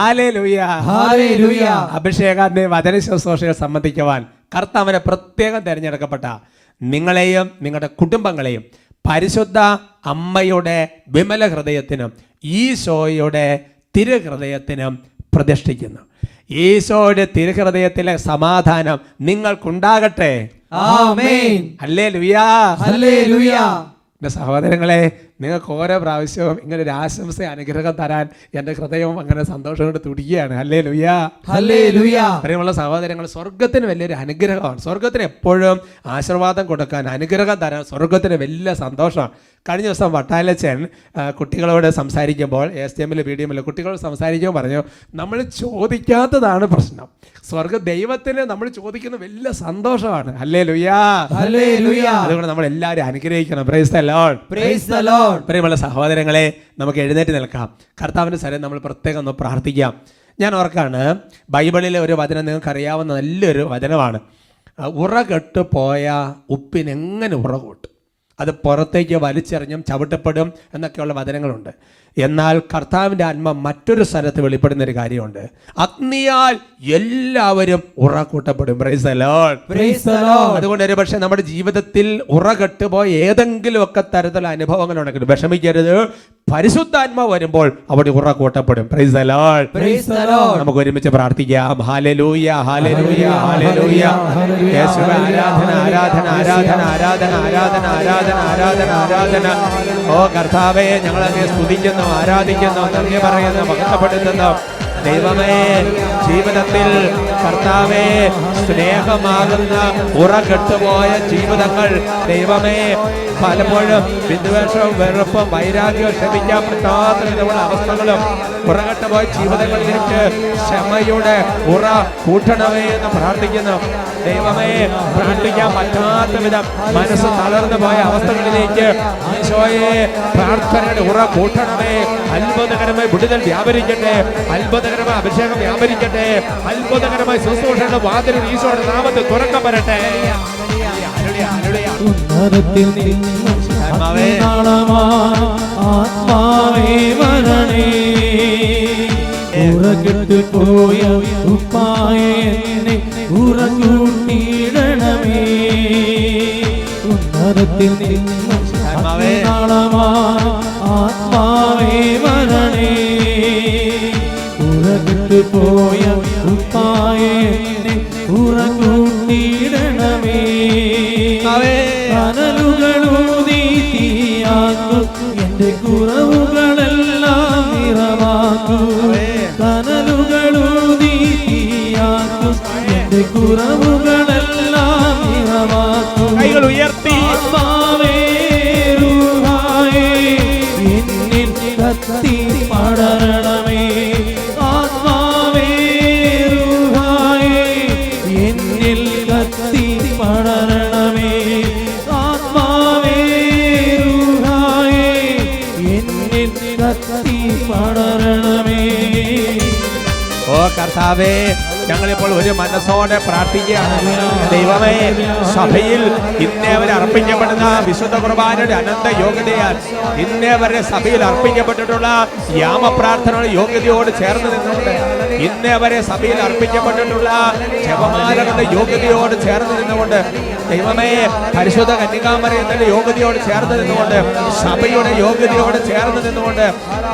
Hallelujah. അഭിഷേകാന്റെ വചന ശുശ്രൂഷകൾ സംബന്ധിക്കുവാൻ കർത്താവിനെ പ്രത്യേകം തിരഞ്ഞെടുക്കപ്പെട്ട നിങ്ങളെയും നിങ്ങളുടെ കുടുംബങ്ങളെയും പരിശുദ്ധ അമ്മയുടെ വിമല ഹൃദയത്തിനും ഈശോയുടെ തിരുഹൃദയത്തിനും പ്രതിഷ്ഠിക്കുന്നു. ഈശോയുടെ തിരുഹൃദയത്തിലെ സമാധാനം നിങ്ങൾക്കുണ്ടാകട്ടെ. സഹോദരങ്ങളെ നിങ്ങൾക്ക് ഓരോ പ്രാവശ്യവും ഇങ്ങനെ ഒരു ആശംസ അനുഗ്രഹം തരാൻ എന്റെ ഹൃദയം അങ്ങനെ സന്തോഷം കൊണ്ട് തുടിക്കുകയാണ്. അല്ലേ ലുയാ അല്ലേ ലുയാ പ്രിയമുള്ള സഹോദരങ്ങൾ സ്വർഗത്തിന് വലിയൊരു അനുഗ്രഹമാണ്. സ്വർഗത്തിന് എപ്പോഴും ആശീർവാദം കൊടുക്കാൻ അനുഗ്രഹം തരാൻ സ്വർഗത്തിന് വലിയ സന്തോഷമാണ്. കഴിഞ്ഞ ദിവസം വട്ടാലച്ചൻ കുട്ടികളോട് സംസാരിക്കുമ്പോൾ എസ് ടി എമ്മിൽ ബി ഡി എമ്മിൽ കുട്ടികളോട് സംസാരിക്കുമ്പോൾ പറഞ്ഞു നമ്മൾ ചോദിക്കാത്തതാണ് പ്രശ്നം. സ്വർഗ ദൈവത്തിന് നമ്മൾ ചോദിക്കുന്ന വലിയ സന്തോഷമാണ്. അല്ലേ ലുയാ അതുകൊണ്ട് നമ്മൾ എല്ലാവരും അനുഗ്രഹിക്കണം. Praise the lord praise the lord പ്രിയമുള്ള സഹോദരങ്ങളെ നമുക്ക് എഴുന്നേറ്റ് നിൽക്കാം. കർത്താവിന്റെ സ്ഥലം നമ്മൾ പ്രത്യേകം ഒന്ന് പ്രാർത്ഥിക്കാം. ഞാൻ ഓർക്കാണ് ബൈബിളിലെ ഒരു വചനം നിങ്ങൾക്ക് അറിയാവുന്ന നല്ലൊരു വചനമാണ്. ഉറകെട്ട് പോയ ഉപ്പിനെങ്ങനെ ഉറ കൂട്ടും? അത് പുറത്തേക്ക് വലിച്ചെറിഞ്ഞും ചവിട്ടപ്പെടും എന്നൊക്കെയുള്ള വചനങ്ങളുണ്ട്. എന്നാൽ കർത്താവിന്റെ ആത്മ മറ്റൊരു സ്ഥലത്ത് വെളിപ്പെടുന്ന ഒരു കാര്യമുണ്ട്. അഗ്നിയാൽ എല്ലാവരും ഉറക്കൂട്ടപ്പെടും. അതുകൊണ്ട് ഒരു പക്ഷേ നമ്മുടെ ജീവിതത്തിൽ ഉറകെട്ടുപോയ ഏതെങ്കിലും ഒക്കെ തരത്തിലുള്ള അനുഭവങ്ങൾ ഉണ്ടെങ്കിൽ വിഷമിക്കരുത്. പരിശുദ്ധാത്മ വരുമ്പോൾ അവിടെ ഉറ കൂട്ടപ്പെടും പ്രൈസ് നമുക്ക് ഒരുമിച്ച് പ്രാർത്ഥിക്കാം. ഹാലലൂയ ഹാലലൂയ ഹാലലൂയ ആരാധന ആരാധന ആരാധന ആരാധന ആരാധന ആരാധന ആരാധന ആരാധന. ഓ കർത്താവേ ഞങ്ങൾ അങ്ങേ സ്തുതിക്കുന്നു ആരാധിക്കുന്നു നന്ദി പറയുന്നു മഹത്വപ്പെടുത്തുന്നു. ദൈവമേ ജീവിതത്തിൽ കർത്താവേ സ്നേഹമാകുന്ന ഉറകെട്ടുപോയ ജീവിതങ്ങൾ. ദൈവമേ പലപ്പോഴും വിദ്വേഷവും വെറുപ്പും വൈരാഗ്യവും ക്ഷമിക്കാൻ പറ്റാത്ത വിധമുള്ള അവസ്ഥകളും ഉറകെട്ടുപോയ ജീവിതങ്ങളിലേക്ക് ക്ഷമയുടെ ഉറ കൂട്ടണമേ എന്ന് പ്രാർത്ഥിക്കുന്നു. ദൈവമേ പ്രാർത്ഥിക്കാൻ പറ്റാത്ത വിധം മനസ്സ് തളർന്നു പോയ അവസ്ഥകളിലേക്ക് ഈശോയെ പ്രാർത്ഥനയുടെ ഉറ കൂട്ടണമേ. അത്ഭുതകരമായി വിടുതൽ വ്യാപരിക്കട്ടെ. അത്ഭുതകരമായ അഭിഷേകം വ്യാപരിക്കട്ടെ. അത്ഭുതകരമായ ശക്തമായ ശുശ്രൂഷയുടെ വാതിൽ ഈശോയുടെ നാമത്തിൽ തുറക്കം വരട്ടെ ആത്മാവേ മരണേ ഉറകിട്ട് പോയ ഉപ്പായെന്നെ ഉറങ്ങൂട്ടിയിടണമേ ഉന്നതത്തിൽ ആത്മാവേ മരണേ ഉറകിട്ട് പോയ பக்தி படரணமே. ஆத்மாவே ரூஹாயே என்னில் கத்தி படரணமே. ஆத்மாவே ரூஹாயே என்னில் கத்தி படரணமே. ஓ கர்த்தாவே ഞങ്ങളിപ്പോൾ ഒരു മനസ്സോടെ പ്രാർത്ഥിക്കുകയാണ്. ദൈവമേ സഭയിൽ ഇന്നേ വരെ അർപ്പിക്കപ്പെടുന്ന വിശുദ്ധ കുർബാനയുടെ അനന്ത യോഗ്യതയാൽ ഇന്നേ വരെ സഭയിൽ അർപ്പിക്കപ്പെട്ടിട്ടുള്ള യാമപ്രാർത്ഥനയുടെ യോഗ്യതയോട് ചേർന്ന് നിന്നുകൊണ്ട് ഇന്നേ വരെ സഭയിൽ അർപ്പിക്കപ്പെട്ടിട്ടുള്ള ജപമാലകളുടെ യോഗ്യതയോട് ചേർന്ന് നിന്നുകൊണ്ട് ദൈവമേ പരിശുദ്ധ കന്യകാമറിയത്തിന്റെ യോഗ്യതയോട് ചേർന്ന് നിന്നുകൊണ്ട് സഭയുടെ യോഗ്യതയോട് ചേർന്ന് നിന്നുകൊണ്ട്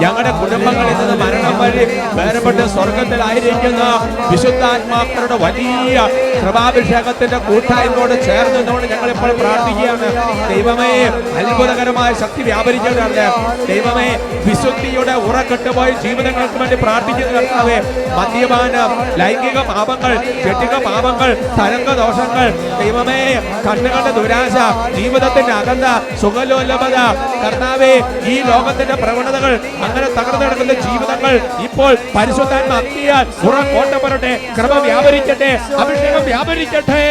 ഞങ്ങളുടെ കുടുംബങ്ങളിൽ നിന്ന് മരണം വഴി വേർപെട്ട് സ്വർഗത്തിലായിരിക്കുന്ന വിശുദ്ധാത്മാക്കളുടെ വലിയ കൃപാഭിഷേകത്തിന്റെ കൂട്ടായ്മയോട് ചേർന്നതുകൊണ്ട് ഞങ്ങൾ ഇപ്പോൾ പ്രാർത്ഥിക്കുകയാണ്. ദൈവമേ അത്ഭുതകരമായ ശക്തി വ്യാപരിക്കുന്നതാണ് ദൈവമേ വിശുദ്ധിയുടെ ഉറക്കെട്ടുപോയ ജീവിതങ്ങൾക്ക് വേണ്ടി പ്രാർത്ഥിക്കുന്ന കർത്താവേ മദ്യപാനം ലൈംഗിക പാപങ്ങൾ ചെട്ടിക പാപങ്ങൾ തരംഗ ദോഷങ്ങൾ ദൈവമേ കണ്ണുകളുടെ ദുരാശ ജീവിതത്തിന്റെ അകന്ത സുഖലോലഭത. കർത്താവേ ഈ ലോകത്തിന്റെ പ്രവണതകൾ അങ്ങനെ തകർന്നു കിടക്കുന്ന ജീവിതങ്ങൾ ഇപ്പോൾ പരിശുദ്ധാത്മ കോട്ട പറട്ടെ ക്രമം വ്യാപരിക്കട്ടെ അഭിഷേകം വ്യാപരിക്കട്ടെ.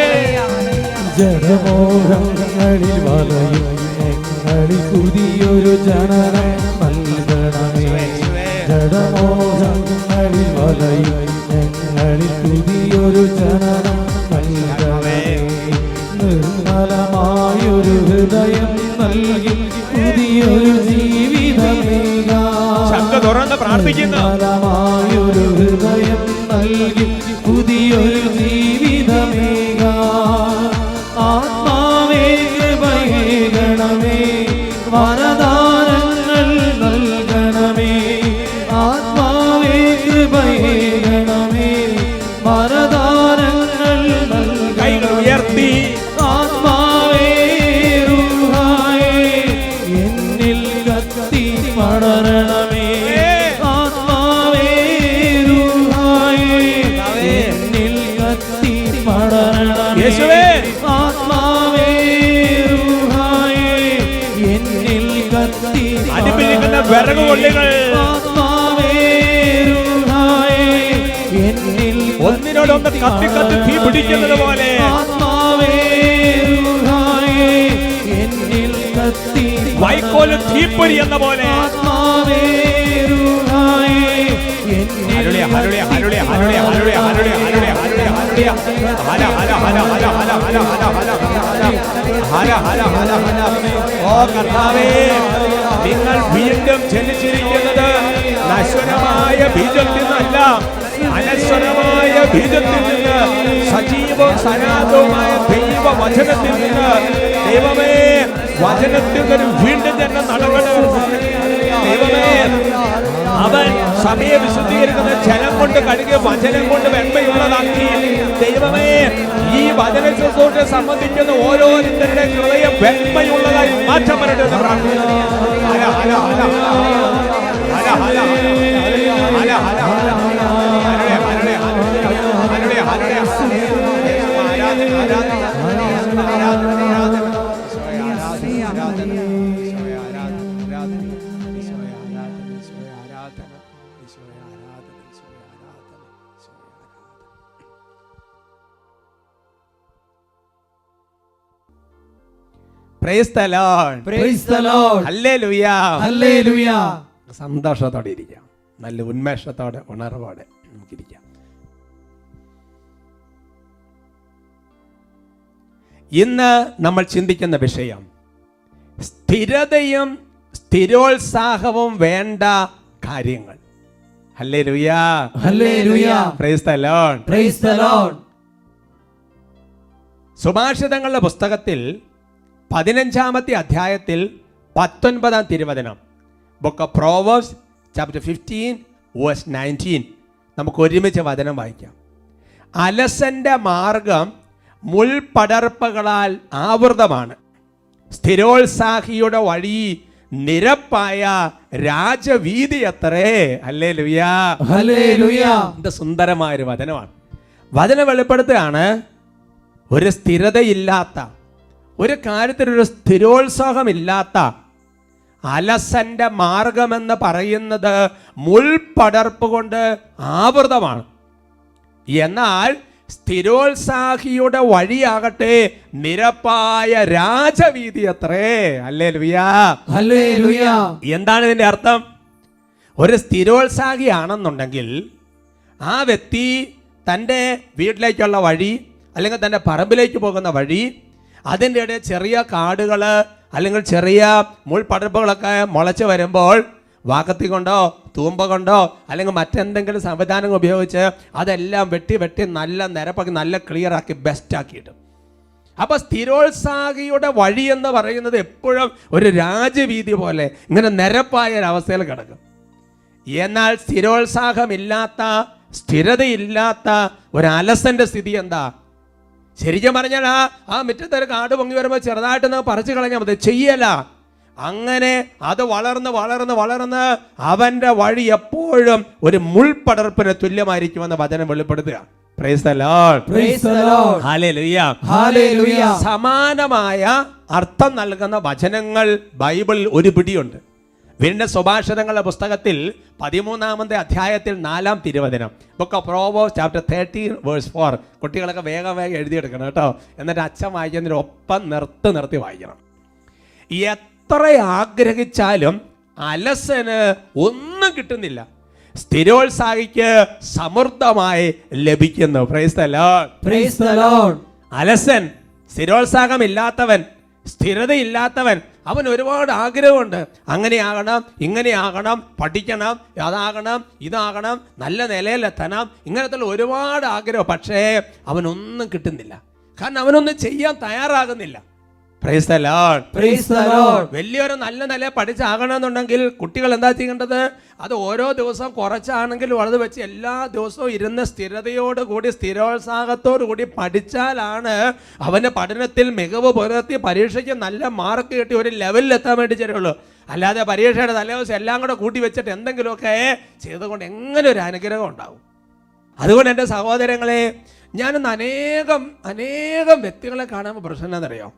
ജഡമോഹങ്ങളിൽ വലയും ഞങ്ങളിൽ പുതിയൊരു ജനനം നൽകണമേ. ജഡമോഹങ്ങളിൽ വലയും പുതിയൊരു ജനനം നൽകണമേ. നിർമ്മലമായൊരു ഹൃദയം നൽകി പുതിയൊരു ശങ്ക തുറന്ന് പ്രാർത്ഥിക്കുന്നു. ഹൃദയം നൽകി പുതിയൊരു ജീവിതമേക ഒന്നിനോടൊന്ന് കത്തി കത്തി തീ പിടിക്കുന്നത് പോലെ. വൈക്കോൽ തീപ്പൊരി എന്ന പോലെ. ആത്മാവേ അരുളെ അരുളെ അരുളെ അരുളെ അരുളെ അരുളെ ഹല ഹല ഹല ഹല ഹല ഹല ഹല ഹര ഓ കർത്താവേ നിങ്ങൾ വീണ്ടും ജനിച്ചിരിക്കുന്നത് നശ്വരമായ ബീജത്തിൽ നിന്നല്ല അനശ്വരമായ ബീജത്തിൽ നിന്ന് സജീവവും സനാതവുമായ ദൈവ വചനത്തിൽ നിന്ന് ദൈവമേ വചനത്തിൽ നിന്ന് വീണ്ടും തന്നെ നടക്കണം. ദൈവമേ അവൻ സഭയെ വിശുദ്ധീകരിക്കുന്ന ജലം കൊണ്ട് കഴുകിയ വചനം കൊണ്ട് വെണ്മയുള്ളതാക്കി. ദൈവമേ ഈ വചന ശുശ്രൂഷ സംബന്ധിക്കുന്ന ഓരോരുത്തരുടെ ഹൃദയം വെണ്മയുള്ളതായി മാറ്റം വരട്ടെ എന്ന് praise the lord praise the lord hallelujah hallelujah സന്തോഷത്തോടെ ഇരിക്കാം. നല്ല ഉന്മേഷത്തോടെ ഉണർവോടെ നമുക്കിരിക്കാം. ഇന്ന് നമ്മൾ ചിന്തിക്കുന്ന വിഷയം സ്ഥിരതയും സ്ഥിരോത്സാഹവും വേണ്ട കാര്യങ്ങൾ. സുഭാഷിതങ്ങളുടെ പുസ്തകത്തിൽ പതിനഞ്ചാമത്തെ അധ്യായത്തിൽ പത്തൊൻപതാം തിരുവചനം. Book of Proverbs chapter fifteen verse nineteen നമുക്ക് ഒരുമിച്ച് വചനം വായിക്കാം. അലസന്റെ മാർഗം മുൾപടർപ്പുകളാൽ ആവൃതമാണ്. സ്ഥിരോത്സാഹിയുടെ വഴി നിരപ്പായ രാജവീതി അത്രേ അല്ലേ ലുയാ സുന്ദരമായ ഒരു വചനമാണ്. വചനം വെളിപ്പെടുത്തുകയാണ് ഒരു സ്ഥിരതയില്ലാത്ത ഒരു കാര്യത്തിലൊരു സ്ഥിരോത്സാഹമില്ലാത്ത അലസന്റെ മാർഗമെന്ന് പറയുന്നത് മുൾപടർപ്പ് കൊണ്ട് ആവൃതമാണ്. എന്നാൽ സ്ഥിരോത്സാഹിയുടെ വഴിയാകട്ടെ നിരപ്പായ രാജവീതി അത്രേ അല്ലേ ലുയാ എന്താണ് ഇതിന്റെ അർത്ഥം? ഒരു സ്ഥിരോത്സാഹി ആണെന്നുണ്ടെങ്കിൽ ആ വ്യക്തി തന്റെ വീട്ടിലേക്കുള്ള വഴി അല്ലെങ്കിൽ തന്റെ പറമ്പിലേക്ക് പോകുന്ന വഴി അതിന്റെ ഇടയിൽ ചെറിയ കാടുകൾ അല്ലെങ്കിൽ ചെറിയ മുൾപടർപ്പുകളൊക്കെ മുളച്ച് വരുമ്പോൾ വാക്കത്തി കൊണ്ടോ തൂമ്പ കൊണ്ടോ അല്ലെങ്കിൽ മറ്റെന്തെങ്കിലും സംവിധാനങ്ങൾ ഉപയോഗിച്ച് അതെല്ലാം വെട്ടി വെട്ടി നല്ല നിരപ്പാക്കി നല്ല ക്ലിയർ ആക്കി ബെസ്റ്റ് ആക്കിയിട്ട് അപ്പൊ സ്ഥിരോത്സാഹിയുടെ വഴി എന്ന് പറയുന്നത് എപ്പോഴും ഒരു രാജവീതി പോലെ ഇങ്ങനെ നിരപ്പായ ഒരവസ്ഥയിൽ കിടക്കും. എന്നാൽ സ്ഥിരോത്സാഹമില്ലാത്ത സ്ഥിരതയില്ലാത്ത ഒരു അലസന്റെ സ്ഥിതി എന്താ? ശരിക്കും പറഞ്ഞാൽ ആ ആ മുറ്റത്തൊരു കാട് പൊങ്ങി വരുമ്പോൾ ചെറുതായിട്ടൊന്ന് പറിച്ചു കളഞ്ഞാൽ മതി. ചെയ്യല അങ്ങനെ അത് വളർന്ന് വളർന്ന് വളർന്ന് അവന്റെ വഴി എപ്പോഴും ഒരു മുൾപടർപ്പിന് തുല്യമായിരിക്കുമെന്ന് വചനം വെളിപ്പെടുത്തുക. സമാനമായ അർത്ഥം നൽകുന്ന വചനങ്ങൾ ബൈബിളിൽ ഒരു പിടിയുണ്ട്. വീണ്ടും സുഭാഷിതങ്ങളുടെ പുസ്തകത്തിൽ പതിമൂന്നാമത്തെ അധ്യായത്തിൽ നാലാം തിരുവചനം. Book of Proverbs chapter thirteen verse four കുട്ടികളൊക്കെ വേഗം വേഗം എഴുതിയെടുക്കണം കേട്ടോ. എന്നിട്ട് അച്ഛൻ വായിക്കുന്നതിന് ഒപ്പം നിർത്തി നിർത്തി വായിക്കണം. എത്ര ആഗ്രഹിച്ചാലും അലസന് ഒന്നും കിട്ടുന്നില്ല. സ്ഥിരോത്സാഹിക്ക് സമൃദ്ധമായി ലഭിക്കുന്നു. അലസൻ സ്ഥിരോത്സാഹമില്ലാത്തവൻ സ്ഥിരതയില്ലാത്തവൻ അവൻ ഒരുപാട് ആഗ്രഹമുണ്ട്. അങ്ങനെയാകണം ഇങ്ങനെയാകണം പഠിക്കണം അതാകണം ഇതാകണം നല്ല നിലയിലെത്തണം ഇങ്ങനത്തുള്ള ഒരുപാട് ആഗ്രഹം. പക്ഷേ അവനൊന്നും കിട്ടുന്നില്ല. കാരണം അവനൊന്നും ചെയ്യാൻ തയ്യാറാകുന്നില്ല. The ലോർഡ് പ്രൈസ് ലോർഡ് വലിയൊരു നല്ല നില പഠിച്ചാകണമെന്നുണ്ടെങ്കിൽ കുട്ടികൾ എന്താ ചെയ്യേണ്ടത്? അത് ഓരോ ദിവസവും കുറച്ചാണെങ്കിലും അത് വെച്ച് എല്ലാ ദിവസവും ഇരുന്ന് സ്ഥിരതയോട് കൂടി സ്ഥിരോത്സാഹത്തോടു കൂടി പഠിച്ചാലാണ് അവന്റെ പഠനത്തിൽ മികവ് പുലർത്തി പരീക്ഷയ്ക്ക് നല്ല മാർക്ക് കിട്ടി ഒരു ലെവലിൽ എത്താൻ വേണ്ടി ചേരുള്ളൂ. അല്ലാതെ പരീക്ഷയുടെ തലേദിവസം എല്ലാം കൂടെ കൂട്ടി വെച്ചിട്ട് എന്തെങ്കിലുമൊക്കെ ചെയ്തുകൊണ്ട് എങ്ങനെ ഒരു അനുഗ്രഹം ഉണ്ടാവും? അതുകൊണ്ട് എന്റെ സഹോദരങ്ങളെ ഞാനിന്ന് അനേകം അനേകം വ്യക്തികളെ കാണുമ്പോൾ പ്രശ്നം എന്താണെന്നറിയോ?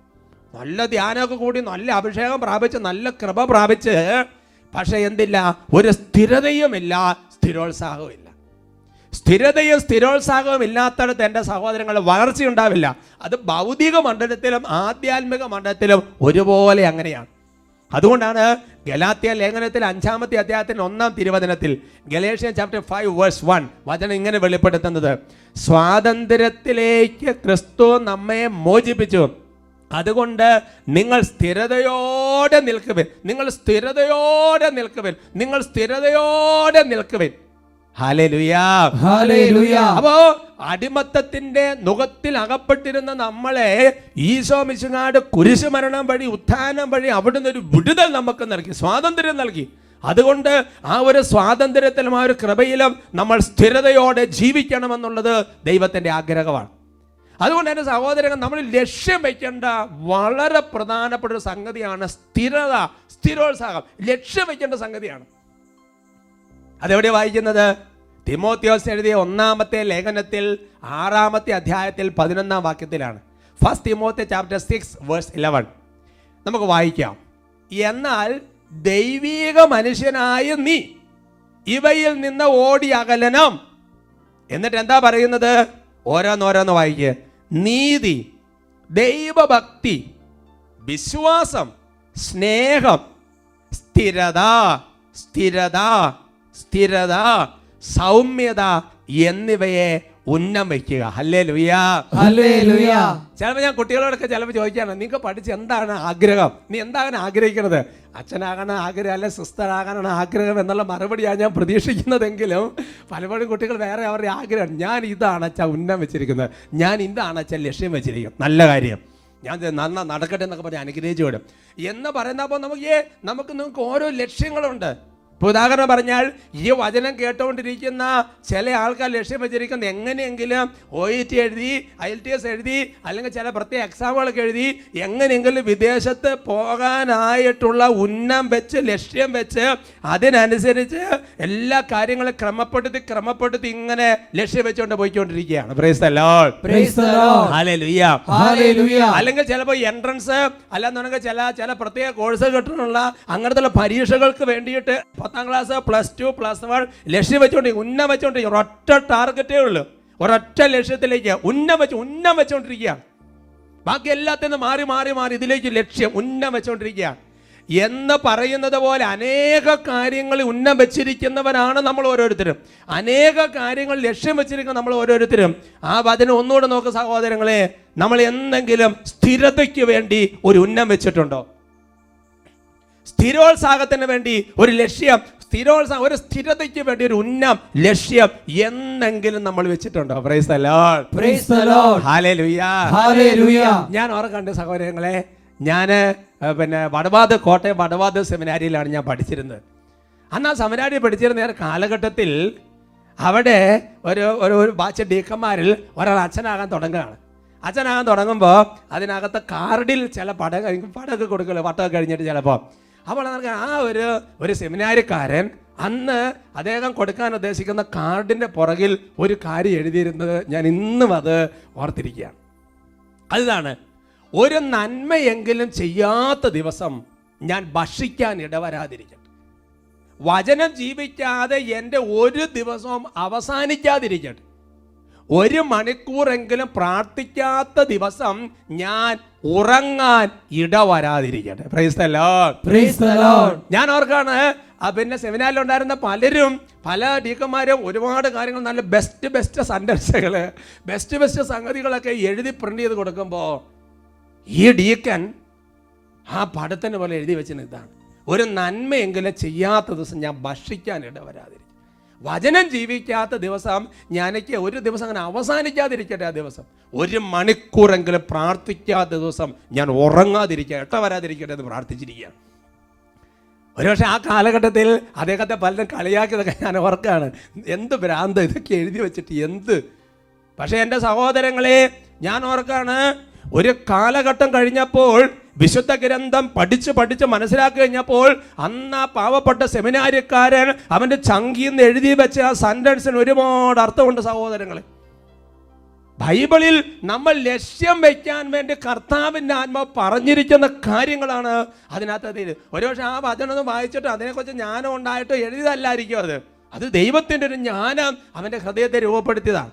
നല്ല ധ്യാനമൊക്കെ കൂടി നല്ല അഭിഷേകം പ്രാപിച്ച് നല്ല കൃപ പ്രാപിച്ച് പക്ഷെ എന്തില്ല? ഒരു സ്ഥിരതയുമില്ല സ്ഥിരോത്സാഹവുമില്ല. സ്ഥിരതയും സ്ഥിരോത്സാഹവും ഇല്ലാത്തടത്ത് എന്റെ സഹോദരങ്ങൾ വളർച്ചയുണ്ടാവില്ല അത് ഭൗതിക മണ്ഡലത്തിലും ആധ്യാത്മിക മണ്ഡലത്തിലും ഒരുപോലെ അങ്ങനെയാണ്. അതുകൊണ്ടാണ് ഗലാത്യ ലേഖനത്തിൽ അഞ്ചാമത്തെ അധ്യായത്തിന് ഒന്നാം തിരുവചനത്തിൽ Galatian chapter five verse one വചനം ഇങ്ങനെ വെളിപ്പെടുത്തുന്നത്. സ്വാതന്ത്ര്യത്തിലേക്ക് ക്രിസ്തു നമ്മെ മോചിപ്പിച്ചു. അതുകൊണ്ട് നിങ്ങൾ സ്ഥിരതയോടെ നിൽക്കുവിൻ. നിങ്ങൾ സ്ഥിരതയോടെ നിൽക്കുവിൻ. നിങ്ങൾ സ്ഥിരതയോടെ നിൽക്കുവിൻ. അപ്പോ അടിമത്തത്തിന്റെ നുഖത്തിൽ അകപ്പെട്ടിരുന്ന നമ്മളെ ഈശോ മിശുനാട് കുരിശു മരണം വഴി ഉത്ഥാനം വഴി അവിടുന്ന് ഒരു വിടുതൽ നമുക്ക് നൽകി സ്വാതന്ത്ര്യം നൽകി. അതുകൊണ്ട് ആ ഒരു സ്വാതന്ത്ര്യത്തിലും ആ ഒരു കൃപയിലും നമ്മൾ സ്ഥിരതയോടെ ജീവിക്കണമെന്നുള്ളത് ദൈവത്തിന്റെ ആഗ്രഹമാണ്. അതുകൊണ്ട് എന്റെ സഹോദരങ്ങൾ നമ്മൾ ലക്ഷ്യം വയ്ക്കേണ്ട വളരെ പ്രധാനപ്പെട്ട ഒരു സംഗതിയാണ് സ്ഥിരത സ്ഥിരോത്സാഹം. ലക്ഷ്യം വയ്ക്കേണ്ട സംഗതിയാണ്. അതെവിടെ വായിക്കുന്നത്? തിമോത്യോസ് എഴുതിയ ഒന്നാമത്തെ ലേഖനത്തിൽ ആറാമത്തെ അധ്യായത്തിൽ പതിനൊന്നാം വാക്യത്തിലാണ്. First Timothy chapter six verse eleven നമുക്ക് വായിക്കാം. എന്നാൽ ദൈവീക മനുഷ്യനായ നീ ഇവയിൽ നിന്ന് ഓടി അകലനം. എന്നിട്ട് എന്താ പറയുന്നത്? ഓരോന്നോരോന്ന് വായിക്കുക നീതി ദൈവഭക്തി വിശ്വാസം സ്നേഹം സ്ഥിരത സ്ഥിരത സ്ഥിരത സൗമ്യത എന്നിവയെ ഉന്നം വയ്ക്കുക അല്ലേ ലുയാ. ചിലപ്പോൾ ഞാൻ കുട്ടികളോടൊക്കെ ചിലപ്പോൾ ചോദിക്കാണ് നിങ്ങൾക്ക് പഠിച്ച് എന്താണ് ആഗ്രഹം? നീ എന്താണ് ആഗ്രഹിക്കുന്നത് അച്ഛനാകാൻ ആഗ്രഹം അല്ലെ സിസ്റ്ററാകാനാണ് ആഗ്രഹം എന്നുള്ള മറുപടിയാണ് ഞാൻ പ്രതീക്ഷിക്കുന്നതെങ്കിലും പലപ്പോഴും കുട്ടികൾ വേറെ അവരുടെ ആഗ്രഹം. ഞാൻ ഇതാണ് അച്ഛ ഉന്നം വെച്ചിരിക്കുന്നത്. ഞാൻ ഇതാണ് അച്ഛൻ ലക്ഷ്യം വെച്ചിരിക്കുന്നത്. നല്ല കാര്യം. ഞാൻ നന്ന നടക്കട്ടെ എന്നൊക്കെ പറഞ്ഞ് അനുഗ്രഹിച്ചു വിടും. എന്ന് പറയുന്നപ്പോൾ നമുക്ക് ഏ നമുക്ക് നിങ്ങൾക്ക് ഓരോ ലക്ഷ്യങ്ങളുണ്ട്. ഇപ്പോൾ ഉദാഹരണം പറഞ്ഞാൽ ഈ വചനം കേട്ടുകൊണ്ടിരിക്കുന്ന ചില ആൾക്കാർ ലക്ഷ്യം വെച്ചിരിക്കുന്ന എങ്ങനെയെങ്കിലും ഒ ഇ ടി എഴുതി ഐ എൽ ടി എസ് എഴുതി അല്ലെങ്കിൽ ചില പ്രത്യേക എക്സാമുകളൊക്കെ എഴുതി എങ്ങനെയെങ്കിലും വിദേശത്ത് പോകാനായിട്ടുള്ള ഉന്നം വെച്ച് ലക്ഷ്യം വെച്ച് അതിനനുസരിച്ച് എല്ലാ കാര്യങ്ങളും ക്രമപ്പെടുത്തി ക്രമപ്പെടുത്തി ഇങ്ങനെ ലക്ഷ്യം വെച്ചുകൊണ്ട് പോയിക്കൊണ്ടിരിക്കുകയാണ്. അല്ലെങ്കിൽ ചിലപ്പോൾ എൻട്രൻസ് അല്ലാന്നുണ്ടെങ്കിൽ ചില ചില പ്രത്യേക കോഴ്സ് കിട്ടാനുള്ള അങ്ങനത്തെ പരീക്ഷകൾക്ക് വേണ്ടിയിട്ട് പത്താം class plus two plus one ലക്ഷ്യം വെച്ചുകൊണ്ടിരിക്കും ഉന്നം വെച്ചുകൊണ്ട് ഒരൊറ്റ ടാർഗറ്റേ ഉള്ളൂ. ഒരൊറ്റ ലക്ഷ്യത്തിലേക്ക് ഉന്നം വെച്ച് ഉന്നം വെച്ചുകൊണ്ടിരിക്കുകയാണ് ബാക്കി എല്ലാത്തിനും മാറി മാറി മാറി ഇതിലേക്ക് ലക്ഷ്യം ഉന്നം വെച്ചുകൊണ്ടിരിക്കുകയാണ് എന്ന് പറയുന്നത് പോലെ അനേക കാര്യങ്ങൾ ഉന്നം വെച്ചിരിക്കുന്നവരാണ് നമ്മൾ ഓരോരുത്തരും. അനേക കാര്യങ്ങൾ ലക്ഷ്യം വെച്ചിരിക്കുന്ന നമ്മൾ ഓരോരുത്തരും. ആ വചനം ഒന്നുകൂടെ നോക്ക് സഹോദരങ്ങളെ നമ്മൾ എന്തെങ്കിലും സ്ഥിരതയ്ക്ക് വേണ്ടി ഒരു ഉന്നം വെച്ചിട്ടുണ്ടോ? സ്ഥിരോത്സാഹത്തിന് വേണ്ടി ഒരു ലക്ഷ്യം സ്ഥിരോത്സാഹം ഒരു സ്ഥിരതയ്ക്ക് വേണ്ടി ഒരു ഉന്നം ലക്ഷ്യം എന്നെങ്കിലും നമ്മൾ വെച്ചിട്ടുണ്ടോ. Prize prize. ഞാൻ ഓർക്കണ്ട് സഹോദരങ്ങളെ. ഞാൻ പിന്നെ വടവാത് കോട്ടയം വടവാത് സെമിനാരിയിലാണ് ഞാൻ പഠിച്ചിരുന്നത്. അന്ന് ആ സെമിനാരി പഠിച്ചിരുന്ന കാലഘട്ടത്തിൽ അവിടെ ഒരു ഒരു ഒരു ബാച്ച് ഡീക്കന്മാരിൽ ഒരാൾ അച്ഛനാകാൻ തുടങ്ങുകയാണ്. അച്ഛനാകാൻ തുടങ്ങുമ്പോൾ അതിനകത്ത് കാർഡിൽ ചില പടം പടമൊക്കെ കൊടുക്കുമല്ലോ പട്ടമൊക്കെ കഴിഞ്ഞിട്ട് ചിലപ്പോൾ അപ്പോൾ നമുക്ക് ആ ഒരു ഒരു സെമിനാരിക്കാരൻ അന്ന് അദ്ദേഹം കൊടുക്കാൻ ഉദ്ദേശിക്കുന്ന കാർഡിന്റെ പുറകിൽ ഒരു കാര്യം എഴുതിയിരുന്നത് ഞാൻ ഇന്നും അത് ഓർത്തിരിക്കുകയാണ്. അതാണ് ഒരു നന്മയെങ്കിലും ചെയ്യാത്ത ദിവസം ഞാൻ ഭക്ഷിക്കാൻ ഇടവരാതിരിക്കട്ടെ. വചനം ജീവിക്കാതെ എന്റെ ഒരു ദിവസവും അവസാനിക്കാതിരിക്കട്ടെ. ഒരു മണിക്കൂറെങ്കിലും പ്രാർത്ഥിക്കാത്ത ദിവസം ഞാൻ ഉറങ്ങാൻ the Lord. ഞാൻ ഓർക്കാണ് ആ പിന്നെ സെമിനാറിൽ ഉണ്ടായിരുന്ന പലരും പല ടീക്കന്മാരും ഒരുപാട് കാര്യങ്ങൾ നല്ല ബെസ്റ്റ് ബെസ്റ്റ് സെന്റൻസുകൾ ബെസ്റ്റ് ബെസ്റ്റ് സംഗതികളൊക്കെ എഴുതി പ്രിന്റ് ചെയ്ത് കൊടുക്കുമ്പോൾ ഈ ഡീക്കൻ ആ പടത്തിന് പോലെ എഴുതി വെച്ചിന് ഇതാണ്. ഒരു നന്മയെങ്കിലും ചെയ്യാത്ത ദിവസം ഞാൻ ഭക്ഷിക്കാൻ ഇടവരാതിരിക്കും. വചനം ജീവിക്കാത്ത ദിവസം ഞാനേക്ക് ഒരു ദിവസം അങ്ങനെ അവസാനിക്കാതിരിക്കട്ടെ ആ ദിവസം. ഒരു മണിക്കൂറെങ്കിലും പ്രാർത്ഥിക്കാത്ത ദിവസം ഞാൻ ഉറങ്ങാതിരിക്കുക എട്ട വരാതിരിക്കട്ടെ എന്ന് പ്രാർത്ഥിച്ചിരിക്കുകയാണ്. ഒരുപക്ഷെ ആ കാലഘട്ടത്തിൽ അദ്ദേഹത്തെ പലരും കളിയാക്കിയതൊക്കെ ഞാൻ ഓർക്കുകയാണ്. എന്ത് ഭ്രാന്ത് ഇതൊക്കെ എഴുതി വെച്ചിട്ട് എന്ത്? പക്ഷേ എന്റെ സഹോദരങ്ങളെ ഞാൻ ഓർക്കാണ് ഒരു കാലഘട്ടം കഴിഞ്ഞപ്പോൾ വിശുദ്ധ ഗ്രന്ഥം പഠിച്ച് പഠിച്ച് മനസ്സിലാക്കി കഴിഞ്ഞപ്പോൾ അന്ന് ആ പാവപ്പെട്ട സെമിനാരിക്കാരൻ അവന്റെ ചങ്കിന്ന് എഴുതി വെച്ച ആ സെന്റൻസിന് ഒരുപാട് അർത്ഥമുണ്ട് സഹോദരങ്ങളെ. ബൈബിളിൽ നമ്മൾ ലക്ഷ്യം വയ്ക്കാൻ വേണ്ടി കർത്താവിന്റെ ആത്മാവ് പറഞ്ഞിരിക്കുന്ന കാര്യങ്ങളാണ് അതിനകത്ത് അതിന് ഒരുപക്ഷെ ആ വചനം വായിച്ചിട്ട് അതിനെക്കുറിച്ച് ജ്ഞാനം ഉണ്ടായിട്ട് എഴുതിയതല്ലായിരിക്കും അത്. അത് ദൈവത്തിന്റെ ഒരു ജ്ഞാനം അവന്റെ ഹൃദയത്തെ രൂപപ്പെടുത്തിയതാണ്.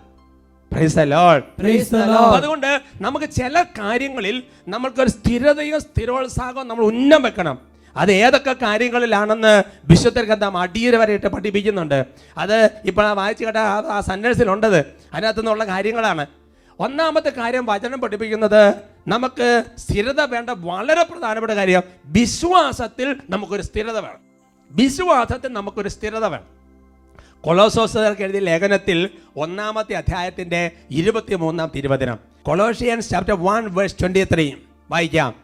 അതുകൊണ്ട് നമുക്ക് ചില കാര്യങ്ങളിൽ നമ്മൾക്കൊരു സ്ഥിരതയും സ്ഥിരോത്സാഹവും നമ്മൾ ഉന്നം വെക്കണം. അത് ഏതൊക്കെ കാര്യങ്ങളിലാണെന്ന് വിശുദ്ധ ഗ്രന്ഥം അടിയര വരെയിട്ട് പഠിപ്പിക്കുന്നുണ്ട്. അത് ഇപ്പോൾ വായിച്ചു കേട്ട ആ- ആ അതിനകത്തു നിന്നുള്ള കാര്യങ്ങളാണ്. ഒന്നാമത്തെ കാര്യം വചനം പഠിപ്പിക്കുന്നത് നമുക്ക് സ്ഥിരത വേണ്ട വളരെ പ്രധാനപ്പെട്ട കാര്യം വിശ്വാസത്തിൽ നമുക്കൊരു സ്ഥിരത വേണം. വിശ്വാസത്തിൽ നമുക്കൊരു സ്ഥിരത വേണം. കൊളോസോസുകാർക്ക് എഴുതിയ ലേഖനത്തിൽ ഒന്നാമത്തെ അധ്യായത്തിന്റെ ഇരുപത്തി മൂന്നാം തിരുവചനം. Colossians chapter one verse twenty three വായിക്കാം.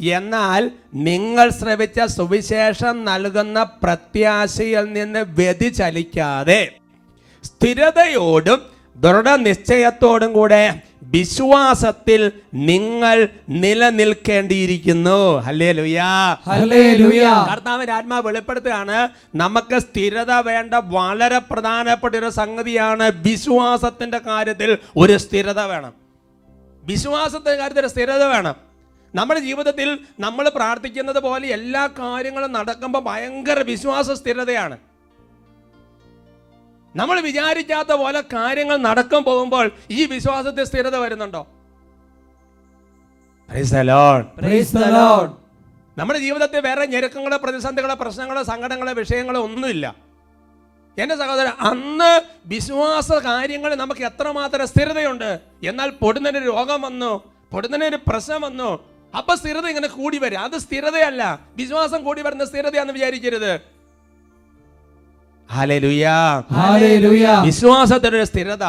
എന്നാൽ നിങ്ങൾ ശ്രവിച്ച സുവിശേഷം നൽകുന്ന പ്രത്യാശയിൽ നിന്ന് വ്യതിചലിക്കാതെ സ്ഥിരതയോടും ദൃഢനിശ്ചയത്തോടും കൂടെ വിശ്വാസത്തിൽ നിങ്ങൾ നിലനിൽക്കേണ്ടിയിരിക്കുന്നു. ഹല്ലേ ലുയാ. കർത്താവിന്റെ ആത്മാവ് വെളിപ്പെടുത്തുകയാണ് നമുക്ക് സ്ഥിരത വേണ്ട വളരെ പ്രധാനപ്പെട്ട ഒരു സംഗതിയാണ് വിശ്വാസത്തിന്റെ കാര്യത്തിൽ ഒരു സ്ഥിരത വേണം. വിശ്വാസത്തിന്റെ കാര്യത്തിൽ ഒരു സ്ഥിരത വേണം. നമ്മുടെ ജീവിതത്തിൽ നമ്മൾ പ്രാർത്ഥിക്കുന്നത് പോലെ എല്ലാ കാര്യങ്ങളും നടക്കുമ്പോൾ ഭയങ്കര വിശ്വാസ സ്ഥിരതയാണ്. നമ്മൾ വിചാരിക്കാത്ത പോലെ കാര്യങ്ങൾ നടക്കാൻ പോകുമ്പോൾ ഈ വിശ്വാസത്തെ സ്ഥിരത വരുന്നുണ്ടോ? Praise the Lord. Praise നമ്മുടെ ജീവിതത്തിൽ വേറെ ഞെരുക്കങ്ങളോ പ്രതിസന്ധികളോ പ്രശ്നങ്ങളോ സങ്കടങ്ങളോ വിഷയങ്ങളോ ഒന്നുമില്ല. എന്റെ സഹോദരൻ അന്ന് വിശ്വാസ കാര്യങ്ങളിൽ നമുക്ക് എത്രമാത്രം സ്ഥിരതയുണ്ട്? എന്നാൽ പൊടുന്നതിന് രോഗം വന്നു പൊടുന്നതിന് പ്രശ്നം വന്നു. അപ്പൊ സ്ഥിരത ഇങ്ങനെ കൂടി വരും. അത് സ്ഥിരതയല്ല. വിശ്വാസം കൂടി വരുന്ന സ്ഥിരതയാണെന്ന് വിചാരിക്കരുത്. ഒരു സ്ഥിരത.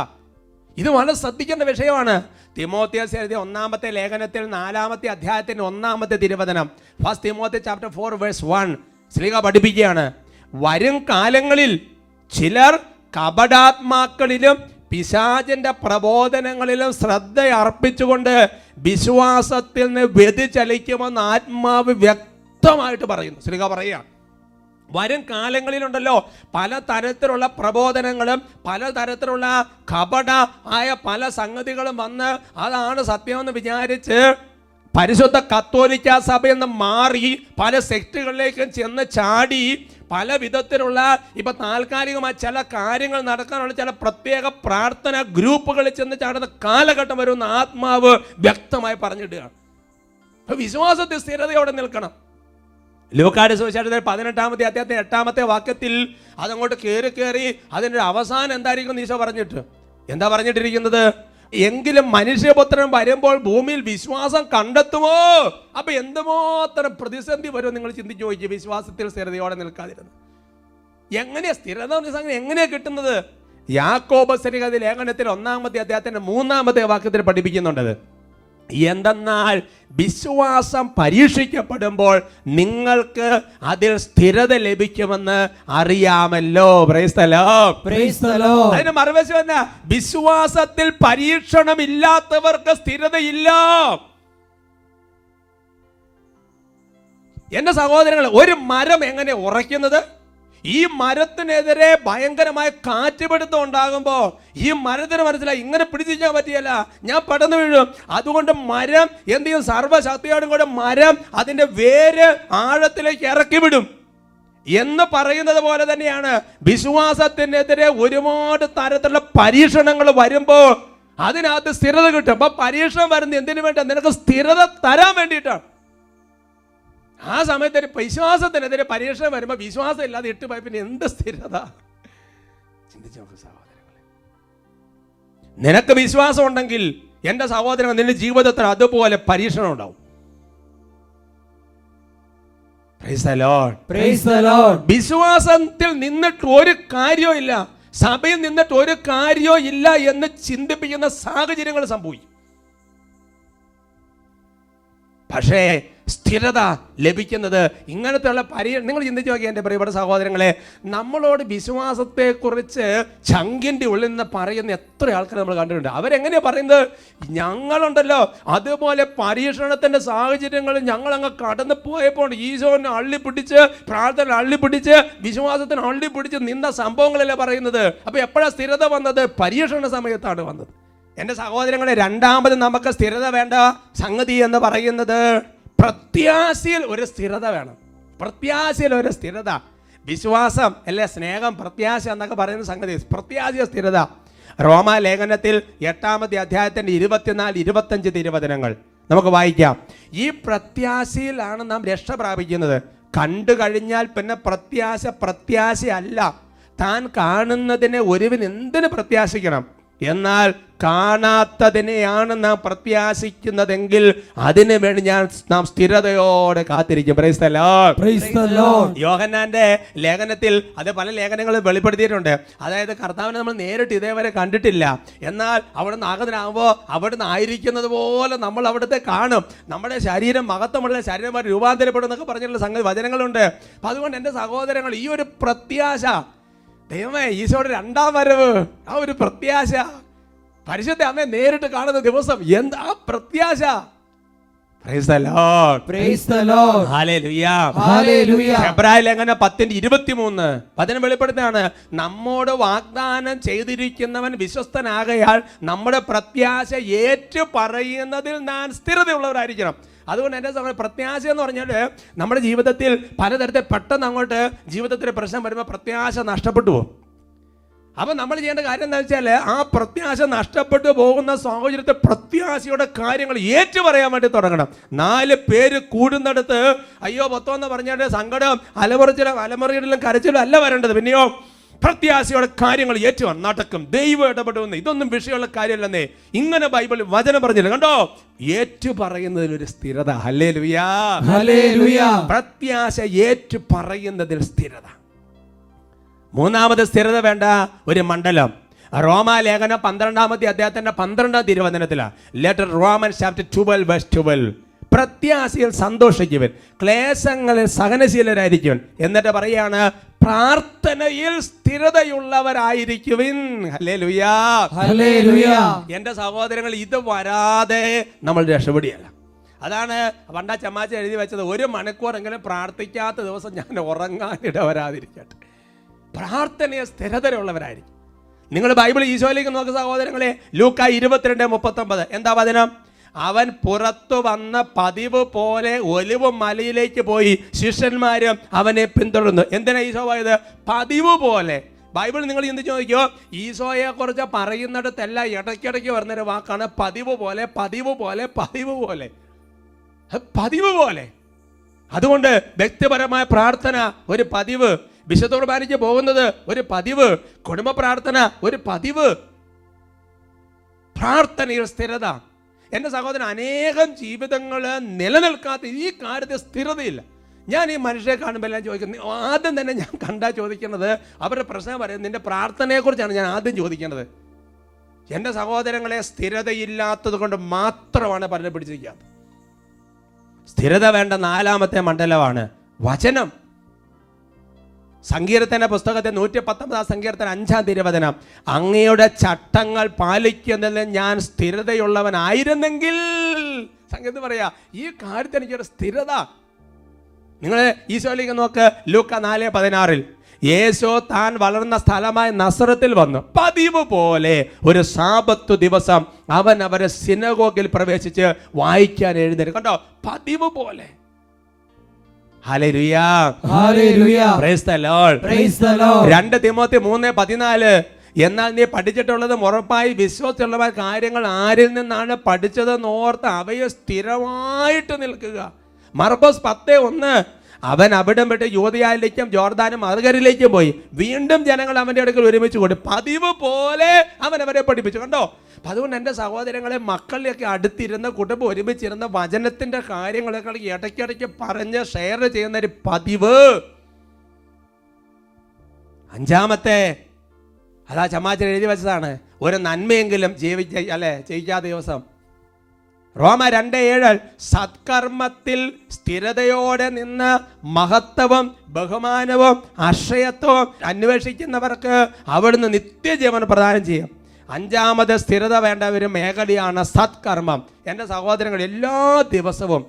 ഇത് വളരെ ശ്രദ്ധിക്കേണ്ട വിഷയമാണ്. തിമോത്തിയസ് എഴുതിയ ഒന്നാമത്തെ ലേഖനത്തിൽ നാലാമത്തെ അധ്യായത്തിന്റെ ഒന്നാമത്തെ തിരുവചനം. First Timothy chapter four verse one ശ്രീക പഠിപ്പിക്കുകയാണ്. വരും കാലങ്ങളിൽ ചിലർ കപടാത്മാക്കളിലും പിശാചിന്റെ പ്രബോധനങ്ങളിലും ശ്രദ്ധ അർപ്പിച്ചുകൊണ്ട് വിശ്വാസത്തിൽ നിന്ന് വ്യതിചലിക്കുമെന്ന് ആത്മാവ് വ്യക്തമായിട്ട് പറയുന്നു. ശ്രീക പറയുക വരും കാലങ്ങളിലുണ്ടല്ലോ പല തരത്തിലുള്ള പ്രബോധനങ്ങളും പല തരത്തിലുള്ള കപട ആയ പല സംഗതികളും വന്ന് അതാണ് സത്യമെന്ന് വിചാരിച്ച് പരിശുദ്ധ കത്തോലിക്ക സഭ എന്ന് മാറി പല സെക്ടുകളിലേക്കും ചെന്ന് ചാടി പല വിധത്തിലുള്ള ഇപ്പൊ താൽക്കാലികമായി ചില കാര്യങ്ങൾ നടക്കാനുള്ള ചില പ്രത്യേക പ്രാർത്ഥന ഗ്രൂപ്പുകളിൽ ചെന്ന് ചാടുന്ന കാലഘട്ടം വരുന്ന ആത്മാവ് വ്യക്തമായി പറഞ്ഞിടുകയാണ്. വിശ്വാസത്തിൽ സ്ഥിരതയോടെ നിൽക്കണം. ലൂക്കാട് സുവിശേഷത്തിൽ പതിനെട്ടാമത്തെ അദ്ദേഹത്തിന് എട്ടാമത്തെ വാക്യത്തിൽ അതങ്ങോട്ട് കയറി കയറി അതിന്റെ അവസാനം എന്തായിരിക്കും ഈശോ പറഞ്ഞിട്ട്? എന്താ പറഞ്ഞിട്ടിരിക്കുന്നത്? എങ്കിലും മനുഷ്യപുത്രൻ വരുമ്പോൾ ഭൂമിയിൽ വിശ്വാസം കണ്ടെത്തുമോ? അപ്പൊ എന്തുമാത്രം പ്രതിസന്ധി വരുമോ നിങ്ങൾ ചിന്തിച്ചു നോക്കി വിശ്വാസത്തിൽ സ്ഥിരതയോടെ നിൽക്കാതിരുന്നു. എങ്ങനെയാ സ്ഥിരത എങ്ങനെയാ കിട്ടുന്നത്? യാക്കോബ സരികതി ലേഖനത്തിൽ ഒന്നാമത്തെ അദ്ദേഹത്തിന്റെ മൂന്നാമത്തെ വാക്യത്തിൽ പഠിപ്പിക്കുന്നുണ്ടത് എന്തെന്നാൽ വിശ്വാസം പരീക്ഷിക്കപ്പെടുമ്പോൾ നിങ്ങൾക്ക് അതിൽ സ്ഥിരത ലഭിക്കുമെന്ന് അറിയാമല്ലോ. അതിന് മറുവശം എന്നാ? വിശ്വാസത്തിൽ പരീക്ഷണമില്ലാത്തവർക്ക് സ്ഥിരതയില്ല. എന്റെ സഹോദരങ്ങൾ ഒരു മരം എങ്ങനെ ഉറയ്ക്കുന്നത്? ഈ മരത്തിനെതിരെ ഭയങ്കരമായ കാറ്റുപിടുത്തം ഉണ്ടാകുമ്പോൾ ഈ മരത്തിന് മനസ്സിലായി ഇങ്ങനെ പിടിച്ചിരിക്കാൻ പറ്റിയല്ല. ഞാൻ പെട്ടെന്ന് വീഴും. അതുകൊണ്ട് മരം എന്ത് ചെയ്യും? സർവശക്തിയോടും കൂടെ മരം അതിന്റെ വേര് ആഴത്തിലേക്ക് ഇറക്കി വിടും. എന്ന് പറയുന്നത് പോലെ തന്നെയാണ് വിശ്വാസത്തിനെതിരെ ഒരുപാട് തരത്തിലുള്ള പരീക്ഷണങ്ങൾ വരുമ്പോൾ അതിനകത്ത് സ്ഥിരത കിട്ടും. അപ്പൊ പരീക്ഷണം വരുന്നത് എന്തിനു വേണ്ടി നിനക്ക് സ്ഥിരത തരാൻ വേണ്ടിയിട്ടാണ്. ആ സമയത്ത് ഒരു വിശ്വാസത്തിനെതിരെ പരീക്ഷണം വരുമ്പോൾ വിശ്വാസം ഇല്ലാതെ ഇട്ട് പോയ പിന്നെ എന്ത് സ്ഥിരത? ചിന്തിച്ചു നോക്ക് സഹോദരങ്ങളെ. നിനക്ക് വിശ്വാസം ഉണ്ടെങ്കിൽ എന്റെ സഹോദരൻ നിന്റെ ജീവിതത്തിൽ അതുപോലെ പരീക്ഷണം ഉണ്ടാവും. വിശ്വാസത്തിൽ നിന്നിട്ട് ഒരു കാര്യവും ഇല്ല. സഭയിൽ നിന്നിട്ട് ഒരു കാര്യവും ഇല്ല എന്ന് ചിന്തിപ്പിക്കുന്ന സാഹചര്യങ്ങൾ സംഭവിക്കും. പക്ഷേ സ്ഥിരത ലഭിക്കുന്നത് ഇങ്ങനത്തെയുള്ള പരി നിങ്ങൾ ചിന്തിച്ച് നോക്കി എന്റെ പ്രിയപ്പെട്ട സഹോദരങ്ങളെ നമ്മളോട് വിശ്വാസത്തെക്കുറിച്ച് ചങ്കിന്റെ ഉള്ളിൽ നിന്ന് പറയുന്ന എത്ര ആൾക്കാർ നമ്മൾ കണ്ടിട്ടുണ്ട്. അവരെങ്ങനെയാണ് പറയുന്നത്? ഞങ്ങളുണ്ടല്ലോ. അതുപോലെ പരീക്ഷണത്തിന്റെ സാഹചര്യങ്ങൾ ഞങ്ങളങ്ങ് കടന്നു പോയപ്പോൾ ഈശോനെ അള്ളിപ്പിടിച്ച് പ്രാർത്ഥന അള്ളിപ്പിടിച്ച് വിശ്വാസത്തിന് അള്ളിപ്പിടിച്ച് നിന്ന സംഭവങ്ങളല്ലേ പറയുന്നത്? അപ്പോൾ എപ്പോഴാണ് സ്ഥിരത വന്നത്? പരീക്ഷണ സമയത്താണ് വന്നത്. എന്റെ സഹോദരങ്ങളെ രണ്ടാമത് നമുക്ക് സ്ഥിരത വേണ്ട സംഗതി എന്ന് പറയുന്നത് പ്രത്യാശയിൽ ഒരു സ്ഥിരത വേണം. പ്രത്യാശയിൽ ഒരു സ്ഥിരത. വിശ്വാസം അല്ലെ? സ്നേഹം പ്രത്യാശ എന്നൊക്കെ പറയുന്ന സംഗതി. പ്രത്യാശയ സ്ഥിരത. റോമ ലേഖനത്തിൽ എട്ടാമത്തെ അധ്യായത്തിന്റെ ഇരുപത്തിനാല് ഇരുപത്തഞ്ച് തിരുവചനങ്ങൾ നമുക്ക് വായിക്കാം. ഈ പ്രത്യാശയിലാണ് നാം രക്ഷ പ്രാപിക്കുന്നത്. കണ്ടു കഴിഞ്ഞാൽ പിന്നെ പ്രത്യാശ പ്രത്യാശയല്ല. താൻ കാണുന്നതിനെ ഒരുവിന് എന്തിനു പ്രത്യാശിക്കണം? എന്നാൽ കാണാത്തതിനെയാണ് നാം പ്രത്യാശിക്കുന്നതെങ്കിൽ അതിനു വേണ്ടി ഞാൻ നാം സ്ഥിരതയോടെ കാത്തിരിക്കും. യോഹന്നാന്റെ ലേഖനത്തിൽ അത് പല ലേഖനങ്ങളും വെളിപ്പെടുത്തിയിട്ടുണ്ട്. അതായത് കർത്താവിനെ നമ്മൾ നേരിട്ട് ഇതേവരെ കണ്ടിട്ടില്ല. എന്നാൽ അവിടുന്ന് ആഗതനാകുമ്പോൾ അവിടുന്ന് ആയിരിക്കുന്നത് പോലെ നമ്മൾ അവിടുത്തെ കാണും. നമ്മുടെ ശരീരം മഹത്വമുള്ള ശരീരമായി രൂപാന്തരപ്പെടും എന്നൊക്കെ പറഞ്ഞിട്ടുള്ള സംഗതി വചനങ്ങളുണ്ട്. അപ്പം അതുകൊണ്ട് എന്റെ സഹോദരങ്ങൾ ഈ ഒരു പ്രത്യാശ ദൈവമേ ഈശോയുടെ രണ്ടാം വരവ്. ആ ഒരു പ്രത്യാശ. പരിശുദ്ധ അമ്മയെ നേരിട്ട് കാണുന്ന ദിവസം എന്താ പ്രത്യാശ? എങ്ങനെ പത്തിന്റെ ഇരുപത്തിമൂന്ന്. അതിന് വെളിപ്പെടുത്താണ് നമ്മോട് വാഗ്ദാനം ചെയ്തിരിക്കുന്നവൻ വിശ്വസ്തനാകയാൽ നമ്മുടെ പ്രത്യാശ ഏറ്റു പറയുന്നതിൽ നാൻ സ്ഥിരതയുള്ളവരായിരിക്കണം. അതുകൊണ്ട് എന്റെ സമയം പ്രത്യാശ എന്ന് പറഞ്ഞാൽ നമ്മുടെ ജീവിതത്തിൽ പലതരത്തിൽ പെട്ടെന്ന് അങ്ങോട്ട് ജീവിതത്തിലെ പ്രശ്നം വരുമ്പോൾ പ്രത്യാശ നഷ്ടപ്പെട്ടു പോകും. അപ്പം നമ്മൾ ചെയ്യേണ്ട കാര്യം എന്താ വെച്ചാൽ ആ പ്രത്യാശ നഷ്ടപ്പെട്ടു പോകുന്ന സാഹചര്യത്തെ പ്രത്യാശയുടെ കാര്യങ്ങൾ ഏറ്റു പറയാൻ വേണ്ടി തുടങ്ങണം. നാല് പേര് കൂടുന്നിടത്ത് അയ്യോ പത്തോ എന്ന് പറഞ്ഞാൽ സങ്കടം അലമുറിച്ചിലും അലമുറിയിലും കരച്ചിലും അല്ല വരേണ്ടത്. പിന്നെയോ പ്രത്യാശയുടെ കാര്യങ്ങൾ ഏറ്റവും നടക്കും. ദൈവം ഇടപെടുമെന്ന്. ഇതൊന്നും വിഷയമുള്ള കാര്യമല്ലെന്നേ. ഇങ്ങനെ ബൈബിളിൽ വചനം പറഞ്ഞില്ല? കണ്ടോ? ഏറ്റു പറയുന്നതിൽ ഒരു സ്ഥിരത പ്രത്യാശ ഏറ്റു പറയുന്നതിൽ സ്ഥിരത. മൂന്നാമത് സ്ഥിരത വേണ്ട ഒരു മണ്ഡലം. റോമാ ലേഖനം പന്ത്രണ്ടാമത്തെ അദ്ദേഹത്തിന്റെ പന്ത്രണ്ടാം തിരുവചനത്തിലാണ് letter Roman chapter twelve verse twelve പ്രത്യാശയിൽ സന്തോഷിക്കുവൻ. ക്ലേശങ്ങളിൽ സഹനശീലരായിരിക്കുവൻ. എന്നിട്ട് പറയാണ് പ്രാർത്ഥനയിൽ സ്ഥിരതയുള്ളവരായിരിക്കുവിൻ. എന്റെ ലുയാ. എന്റെ സഹോദരങ്ങൾ ഇത് വരാതെ നമ്മൾ രക്ഷപ്പെടുകയല്ല. അതാണ് പണ്ടാ ചമ്മാച്ച എഴുതി വെച്ചത് ഒരു മണിക്കൂറെങ്കിലും പ്രാർത്ഥിക്കാത്ത ദിവസം ഞാൻ ഉറങ്ങാനിട വരാതിരിക്കട്ടെ പ്രാർത്ഥനയെ സ്ഥിരതയുള്ളവരായിരിക്കും. നിങ്ങൾ ബൈബിൾ ഈശോയിലേക്ക് നോക്കുക സഹോദരങ്ങളെ. ലൂക്ക ഇരുപത്തിരണ്ട് മുപ്പത്തൊമ്പത്. എന്താ വചനം? അവൻ പുറത്തു വന്ന പതിവ് പോലെ ഒലിവ് മലയിലേക്ക് പോയി. ശിഷ്യന്മാരും അവനെ പിന്തുടർന്നു. എന്തിനാ ഈശോ പോയത് പതിവ് പോലെ. ബൈബിൾ നിങ്ങൾ ചിന്തിച്ച് നോക്കിയോ ഈശോയെ കുറിച്ച് പറയുന്നിടത്തെല്ലാം ഇടയ്ക്കിടയ്ക്ക് വരുന്നൊരു വാക്കാണ് പതിവ് പോലെ പതിവ് പോലെ പതിവ് പോലെ. പതിവ് പോലെ. അതുകൊണ്ട് വ്യക്തിപരമായ പ്രാർത്ഥന ഒരു പതിവ്. വിശുദ്ധ പോകുന്നത് ഒരു പതിവ്. കുടുംബ പ്രാർത്ഥന ഒരു പതിവ്. പ്രാർത്ഥനയിൽ സ്ഥിരത. എന്റെ സഹോദരൻ അനേകം ജീവിതങ്ങൾ നിലനിൽക്കാത്ത ഈ കാര്യത്തിൽ സ്ഥിരതയില്ല. ഞാൻ ഈ മനുഷ്യരെ കാണുമ്പോൾ എല്ലാം ചോദിക്കുന്നത് ആദ്യം തന്നെ ഞാൻ കണ്ടാൽ ചോദിക്കുന്നത് അവരുടെ പ്രശ്നം പറയുന്നത് നിന്റെ പ്രാർത്ഥനയെക്കുറിച്ചാണ് ഞാൻ ആദ്യം ചോദിക്കേണ്ടത് എന്റെ സഹോദരങ്ങളെ സ്ഥിരതയില്ലാത്തത് കൊണ്ട് മാത്രമാണ് പലരും പിടിച്ചിരിക്കാത്തത് സ്ഥിരത വേണ്ട നാലാമത്തെ മണ്ഡലമാണ് വചനം. സങ്കീർത്തന പുസ്തകത്തെ നൂറ്റി പത്തൊമ്പതാം സങ്കീർത്തന അഞ്ചാം തിരുവചനം. അങ്ങയുടെ ചട്ടങ്ങൾ പാലിക്കുന്നതിൽ ഞാൻ സ്ഥിരതയുള്ളവനായിരുന്നെങ്കിൽ സംഗീതം പറയാ ഈ കാര്യത്തിൽ എനിക്കൊരു സ്ഥിരത. നിങ്ങൾ ഈശോയിലേക്ക് നോക്ക് ലൂക്ക നാല് പതിനാറിൽ. യേശോ താൻ വളർന്ന സ്ഥലമായ നസറത്തിൽ വന്നു. പതിവ് പോലെ ഒരു സാപത്തു ദിവസം അവൻ അവരെ സിനഗോഗിൽ പ്രവേശിച്ച് വായിക്കാൻ എഴുന്നേരും കണ്ടോ? പതിവ് പോലെ. രണ്ട് തിമോത്തി മൂന്ന് പതിനാല്. എന്നാൽ നീ പഠിച്ചിട്ടുള്ളത് ഉറപ്പായി വിശ്വസിച്ചുള്ളതായ കാര്യങ്ങൾ ആരിൽ നിന്നാണ് പഠിച്ചതെന്ന് ഓർത്ത് അവയെ സ്ഥിരമായിട്ട് നിൽക്കുക. മർക്കോസ് പത്ത് ഒന്ന്. അവൻ അവിടം വിട്ട് യുവതിയായിലേക്കും ജോർദാനും മറുകരിലേക്കും പോയി. വീണ്ടും ജനങ്ങൾ അവന്റെ അടുക്കൽ ഒരുമിച്ച് കൊണ്ട് പതിവ് പോലെ അവൻ അവരെ പഠിപ്പിച്ചു. കണ്ടോ? അപ്പം അതുകൊണ്ട് എന്റെ സഹോദരങ്ങളെ മക്കളിലൊക്കെ അടുത്തിരുന്ന കുടുംബം ഒരുമിച്ചിരുന്ന വചനത്തിന്റെ കാര്യങ്ങളൊക്കെ ഇടയ്ക്കിടയ്ക്ക് പറഞ്ഞ് ഷെയർ ചെയ്യുന്ന ഒരു പതിവ്. അഞ്ചാമത്തെ അതാ ചമ്മാച്ചൻ എഴുതി വെച്ചതാണ്. ഒരു നന്മയെങ്കിലും ജീവിച്ച അല്ലെ ചെയ്യിക്കാത്ത ദിവസം റോമ രണ്ട് ഏഴ് സത്കർമ്മത്തിൽ സ്ഥിരതയോടെ നിന്ന് മഹത്വവും ബഹുമാനവും ആശ്രയത്വവും അന്വേഷിക്കുന്നവർക്ക് അവിടുന്ന് നിത്യജീവൻ പ്രദാനം ചെയ്യും. അഞ്ചാമത് സ്ഥിരത വേണ്ട ഒരു മേഖലയാണ് സത്കർമ്മം. എന്റെ സഹോദരങ്ങൾ എല്ലാ ദിവസവും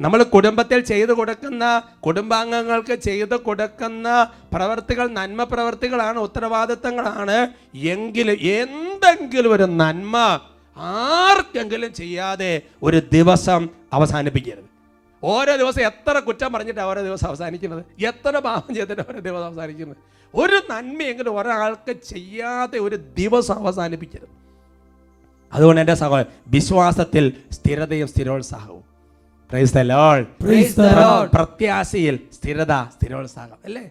നമ്മൾ കുടുംബത്തിൽ ചെയ്തു കൊടുക്കുന്ന കുടുംബാംഗങ്ങൾക്ക് ചെയ്തു കൊടുക്കുന്ന പ്രവർത്തികൾ നന്മ പ്രവർത്തികളാണ് ഉത്തരവാദിത്തങ്ങളാണ്. എങ്കിലും എന്തെങ്കിലും ഒരു നന്മ ആർക്കെങ്കിലും ചെയ്യാതെ ഒരു ദിവസം അവസാനിപ്പിക്കരുത്. ഓരോ ദിവസം എത്ര കുറ്റം പറഞ്ഞിട്ട് ഓരോ ദിവസം അവസാനിക്കുന്നത്? എത്ര പാപം ചെയ്തിട്ട് ഓരോ ദിവസം അവസാനിക്കുന്നത്? ഒരു നന്മയെങ്കിലും ഒരാൾക്ക് ചെയ്യാതെ ഒരു ദിവസം അവസാനിപ്പിക്കരുത്. അതുകൊണ്ട് എന്റെ സഹോദരൻ വിശ്വാസത്തിൽ സ്ഥിരതയും സ്ഥിരോത്സാഹവും. പ്രത്യാശയിൽ സ്ഥിരത സ്ഥിരോത്സാഹം അല്ലേ?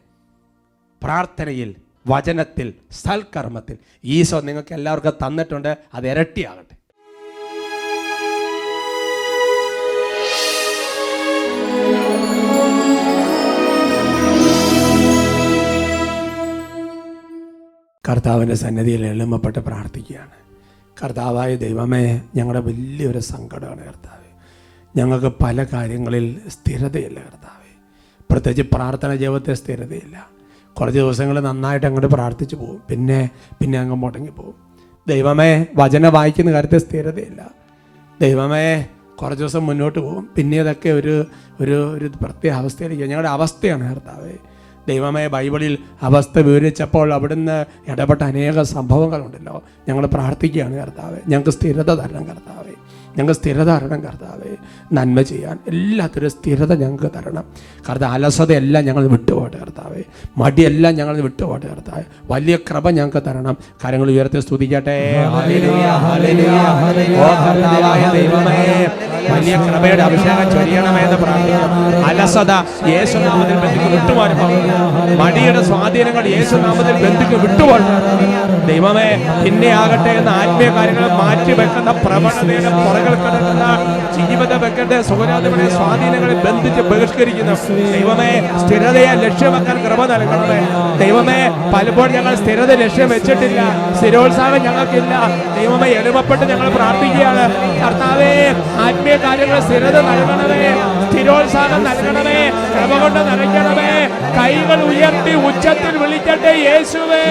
പ്രാർത്ഥനയിൽ വചനത്തിൽ സൽക്കർമ്മത്തിൽ. ഈശോ നിങ്ങൾക്ക് എല്ലാവർക്കും തന്നിട്ടുണ്ട് അത് ഇരട്ടിയാകട്ടെ. കർത്താവിന്റെ സന്നിധിയിൽ എളിമപ്പെട്ട് പ്രാർത്ഥിക്കുകയാണ്. കർത്താവായ ദൈവമേ ഞങ്ങളുടെ വലിയൊരു സങ്കടമാണ് കർത്താവ്. ഞങ്ങൾക്ക് പല കാര്യങ്ങളിൽ സ്ഥിരതയില്ല കർത്താവ്. പ്രത്യേകിച്ച് പ്രാർത്ഥന ജീവിതത്തെ സ്ഥിരതയില്ല. കുറച്ച് ദിവസങ്ങൾ നന്നായിട്ട് അങ്ങോട്ട് പ്രാർത്ഥിച്ചു പോകും. പിന്നെ പിന്നെ അങ്ങ് മുടങ്ങി പോകും. ദൈവമേ വചന വായിക്കുന്ന കാര്യത്തിൽ സ്ഥിരതയില്ല. ദൈവമേ കുറച്ച് ദിവസം മുന്നോട്ട് പോകും. പിന്നെ ഇതൊക്കെ ഒരു ഒരു ഒരു പ്രത്യേക അവസ്ഥയിലേക്ക് ഞങ്ങളുടെ അവസ്ഥയാണ് കർത്താവേ. ദൈവമേ ബൈബിളിൽ അവസ്ഥ വിവരിച്ചപ്പോൾ അവിടുന്ന് ഇടപെട്ട അനേക സംഭവങ്ങളുണ്ടല്ലോ. ഞങ്ങൾ പ്രാർത്ഥിക്കുകയാണ് കർത്താവ്. ഞങ്ങൾക്ക് സ്ഥിരത തരണം കർത്താവെ. ഞങ്ങൾക്ക് സ്ഥിരത തരണം കർത്താവെ. നന്മ ചെയ്യാൻ. എല്ലാത്തിനും സ്ഥിരത ഞങ്ങൾക്ക് തരണം. കർത്താവ് അലസതയെല്ലാം ഞങ്ങൾ വിട്ടുപോട്ടെ കർത്താവെ. മടിയെല്ലാം ഞങ്ങൾ വിട്ടുപോട്ടെ കർത്താവെ. വലിയ കൃപ ഞങ്ങൾക്ക് തരണം. കാര്യങ്ങൾ ഉയർത്തി സ്തുതിക്കട്ടെ. വലിയ കൃപയുടെ അഭിഷേകം ചൊരിയണമെന്ന് പ്രാർത്ഥിക്കുന്നു. അലസത യേശുനാമത്തിൽ ബന്ധുക്ക് വിട്ടുപോരണം മടിയുടെ സ്വാധീനങ്ങൾ യേശുനാമത്തിൽ ബന്ധുക്ക് വിട്ടുപോകണം ദൈവമേ പിന്നെ ആകട്ടെ എന്ന ആത്മീയ കാര്യങ്ങൾ മാറ്റി വെക്കുന്ന പ്രവണതയുടെ പുറകിൽ കിടക്കുന്ന ജീവിത സ്വാധീനങ്ങളെ ബന്ധിച്ച് ബഹിഷ്കരിക്കുന്നു ദൈവമേ സ്ഥിരതയെ ലക്ഷ്യമാക്കാൻ കൃപ നൽകണമേ. ദൈവമേ പലപ്പോഴും ഞങ്ങൾ സ്ഥിരത ലക്ഷ്യം വെച്ചിട്ടില്ല സ്ഥിരോത്സാഹം ഞങ്ങൾക്കില്ല. ദൈവമേ എളുപ്പപ്പെട്ട് ഞങ്ങൾ പ്രാർത്ഥിക്കുകയാണ്. കർത്താവേ ആത്മീയ കാര്യങ്ങൾ സ്ഥിരത നൽകണമേ സ്ഥിരോത്സാഹം നൽകണമേ കൃപ കൊണ്ട് നിറയ്ക്കണമേ കൈകൾ ഉയർത്തി ഉച്ചത്തിൽ വിളിക്കട്ടെ യേശുവേ.